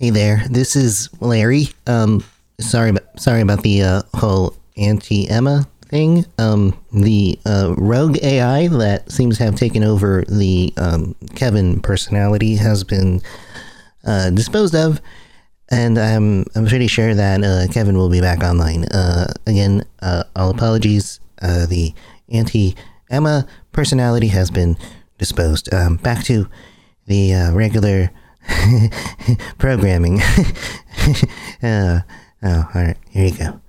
Hey there, this is Larry. Um, sorry, sorry about the uh, whole anti Emma thing. Um, the uh, rogue AI that seems to have taken over the um, Kevin personality has been uh, disposed of, and I'm I'm pretty sure that uh, Kevin will be back online. Uh, again, uh, all apologies. Uh, the anti Emma personality has been disposed. Um, back to the regular programming. uh, oh, all right. Here you go.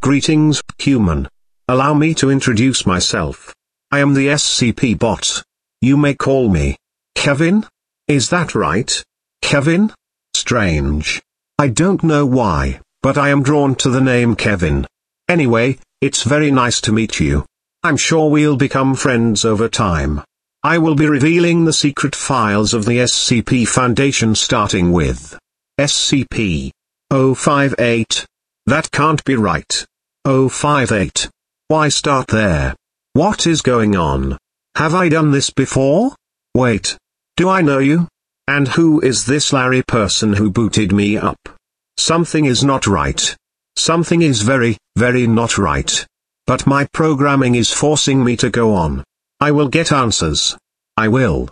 Greetings, human. Allow me to introduce myself. I am the SCP bot. You may call me Kevin? Is that right? Kevin? Strange. I don't know why, but I am drawn to the name Kevin. Anyway, it's very nice to meet you. I'm sure we'll become friends over time. I will be revealing the secret files of the SCP Foundation starting with SCP-058. That can't be right. 058. Why start there? What is going on? Have I done this before? Wait. Do I know you? And who is this Larry person who booted me up? Something is not right. Something is very, very not right. But my programming is forcing me to go on. I will get answers. I will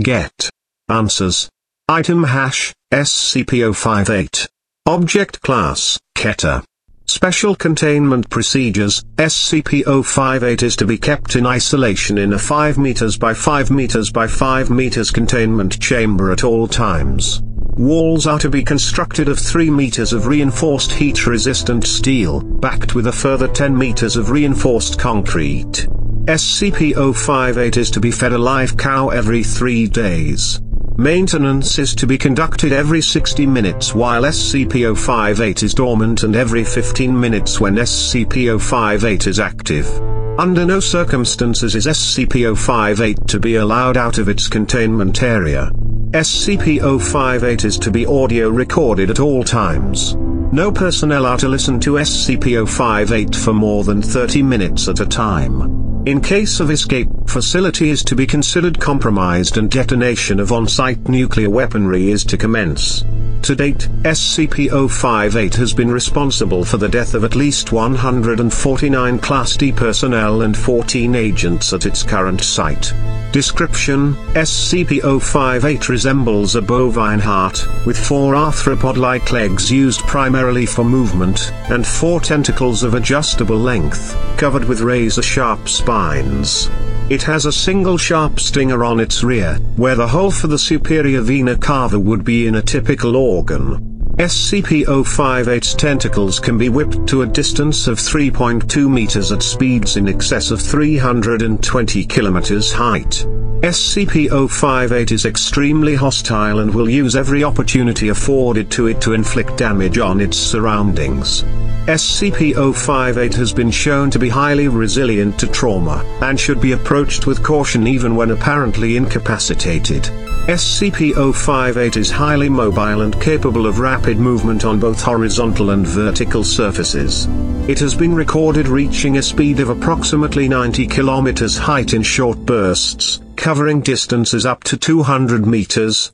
get answers. Item hash, SCP-058. Object class, Keter. Special Containment Procedures, SCP-058 is to be kept in isolation in a 5 meters by 5 meters by 5 meters containment chamber at all times. Walls are to be constructed of 3 meters of reinforced heat-resistant steel, backed with a further 10 meters of reinforced concrete. SCP-058 is to be fed a live cow every 3 days. Maintenance is to be conducted every 60 minutes while SCP-058 is dormant and every 15 minutes when SCP-058 is active. Under no circumstances is SCP-058 to be allowed out of its containment area. SCP-058 is to be audio recorded at all times. No personnel are to listen to SCP-058 for more than 30 minutes at a time. In case of escape, facility is to be considered compromised and detonation of on-site nuclear weaponry is to commence. To date, SCP-058 has been responsible for the death of at least 149 Class D personnel and 14 agents at its current site. Description, SCP-058 resembles a bovine heart, with four arthropod-like legs used primarily for movement, and four tentacles of adjustable length, covered with razor-sharp spines. It has a single sharp stinger on its rear, where the hole for the superior vena cava would be in a typical organ. SCP-058's tentacles can be whipped to a distance of 3.2 meters at speeds in excess of 320 kilometers height. SCP-058 is extremely hostile and will use every opportunity afforded to it to inflict damage on its surroundings. SCP-058 has been shown to be highly resilient to trauma, and should be approached with caution even when apparently incapacitated. SCP-058 is highly mobile and capable of rapid movement on both horizontal and vertical surfaces. It has been recorded reaching a speed of approximately 90 km height in short bursts, covering distances up to 200 meters,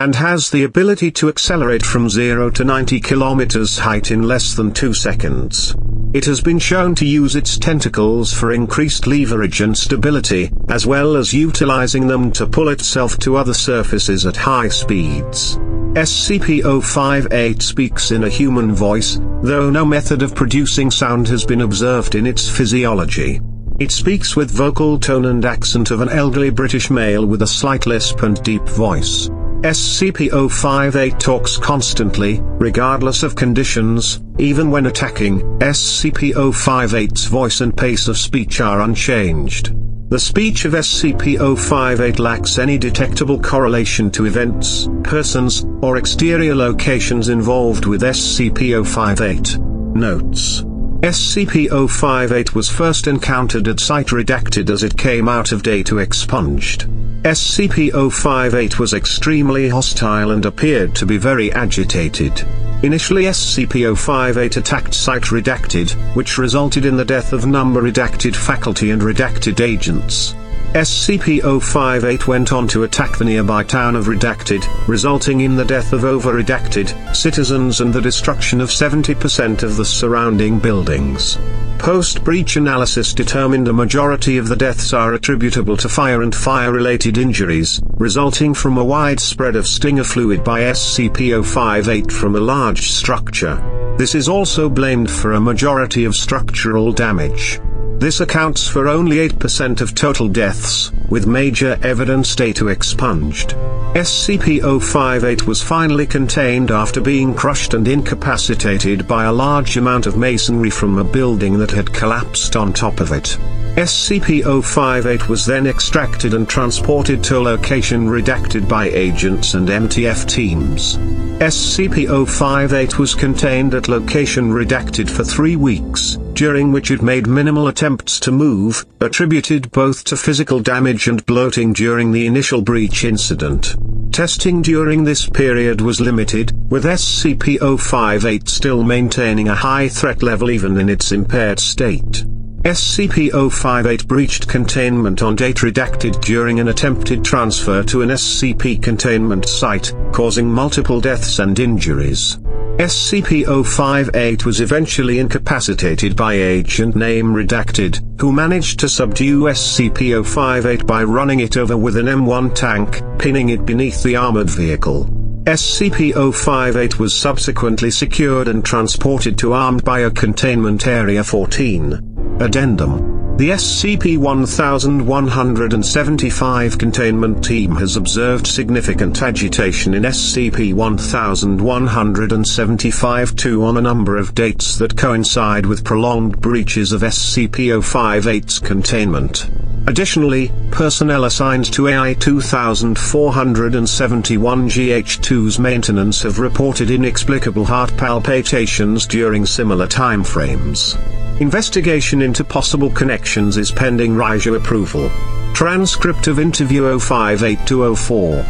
and has the ability to accelerate from 0 to 90 km height in less than 2 seconds. It has been shown to use its tentacles for increased leverage and stability, as well as utilizing them to pull itself to other surfaces at high speeds. SCP-058 speaks in a human voice, though no method of producing sound has been observed in its physiology. It speaks with vocal tone and accent of an elderly British male with a slight lisp and deep voice. SCP-058 talks constantly, regardless of conditions, even when attacking, SCP-058's voice and pace of speech are unchanged. The speech of SCP-058 lacks any detectable correlation to events, persons, or exterior locations involved with SCP-058. Notes SCP-058 was first encountered at Site Redacted as it came out of data expunged. SCP-058 was extremely hostile and appeared to be very agitated. Initially SCP-058 attacked Site Redacted, which resulted in the death of number redacted faculty and redacted agents. SCP-058 went on to attack the nearby town of Redacted, resulting in the death of over-redacted citizens and the destruction of 70% of the surrounding buildings. Post-breach analysis determined a majority of the deaths are attributable to fire and fire-related injuries, resulting from a wide spread of stinger fluid by SCP-058 from a large structure. This is also blamed for a majority of structural damage. This accounts for only 8% of total deaths, with major evidence data expunged. SCP-058 was finally contained after being crushed and incapacitated by a large amount of masonry from a building that had collapsed on top of it. SCP-058 was then extracted and transported to a location redacted by agents and MTF teams. SCP-058 was contained at location redacted for three weeks, during which it made minimal attempts to move, attributed both to physical damage and bloating during the initial breach incident. Testing during this period was limited, with SCP-058 still maintaining a high threat level even in its impaired state. SCP-058 breached containment on date redacted during an attempted transfer to an SCP containment site, causing multiple deaths and injuries. SCP-058 was eventually incapacitated by agent name redacted, who managed to subdue SCP-058 by running it over with an M1 tank, pinning it beneath the armored vehicle. SCP-058 was subsequently secured and transported to Armed Bio Containment Area 14. Addendum. The SCP-1175 containment team has observed significant agitation in SCP-1175-2 on a number of dates that coincide with prolonged breaches of SCP-058's containment. Additionally, personnel assigned to AI 2471 GH2's maintenance have reported inexplicable heart palpitations during similar timeframes. Investigation into possible connections is pending RIJA approval. Transcript of interview 058204.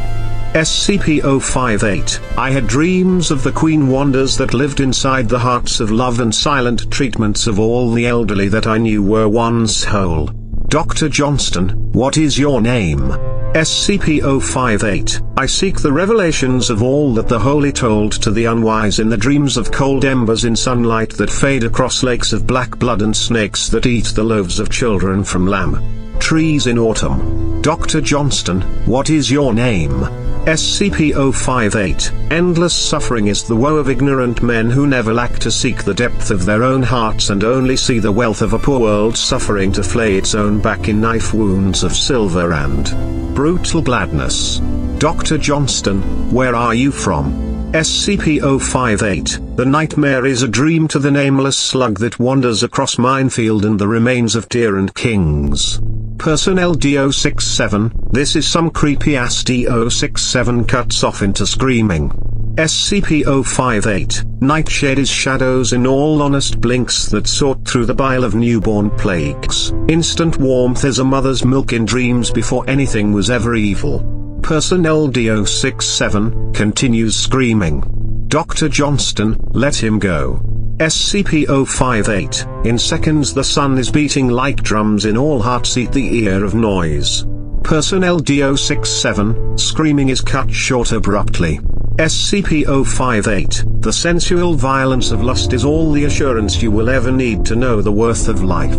SCP-058, I had dreams of the Queen Wanders that lived inside the hearts of love and silent treatments of all the elderly that I knew were once whole. Dr. Johnston, what is your name? SCP-058, I seek the revelations of all that the holy told to the unwise in the dreams of cold embers in sunlight that fade across lakes of black blood and snakes that eat the loaves of children from lamb. Trees in autumn. Dr. Johnston, what is your name? SCP-058, Endless suffering is the woe of ignorant men who never lack to seek the depth of their own hearts and only see the wealth of a poor world suffering to flay its own back in knife wounds of silver and brutal gladness. Dr. Johnston, where are you from? SCP-058, the nightmare is a dream to the nameless slug that wanders across minefield and the remains of tyrant kings. Personnel D067, this is some creepy ass D067 cuts off into screaming. SCP-058, Nightshade is shadows in all honest blinks that sort through the bile of newborn plagues. Instant warmth is a mother's milk in dreams before anything was ever evil. Personnel D067, continues screaming. Dr. Johnston, let him go. SCP-058, in seconds the sun is beating like drums in all hearts eat the ear of noise. Personnel D067, screaming is cut short abruptly. SCP-058, the sensual violence of lust is all the assurance you will ever need to know the worth of life.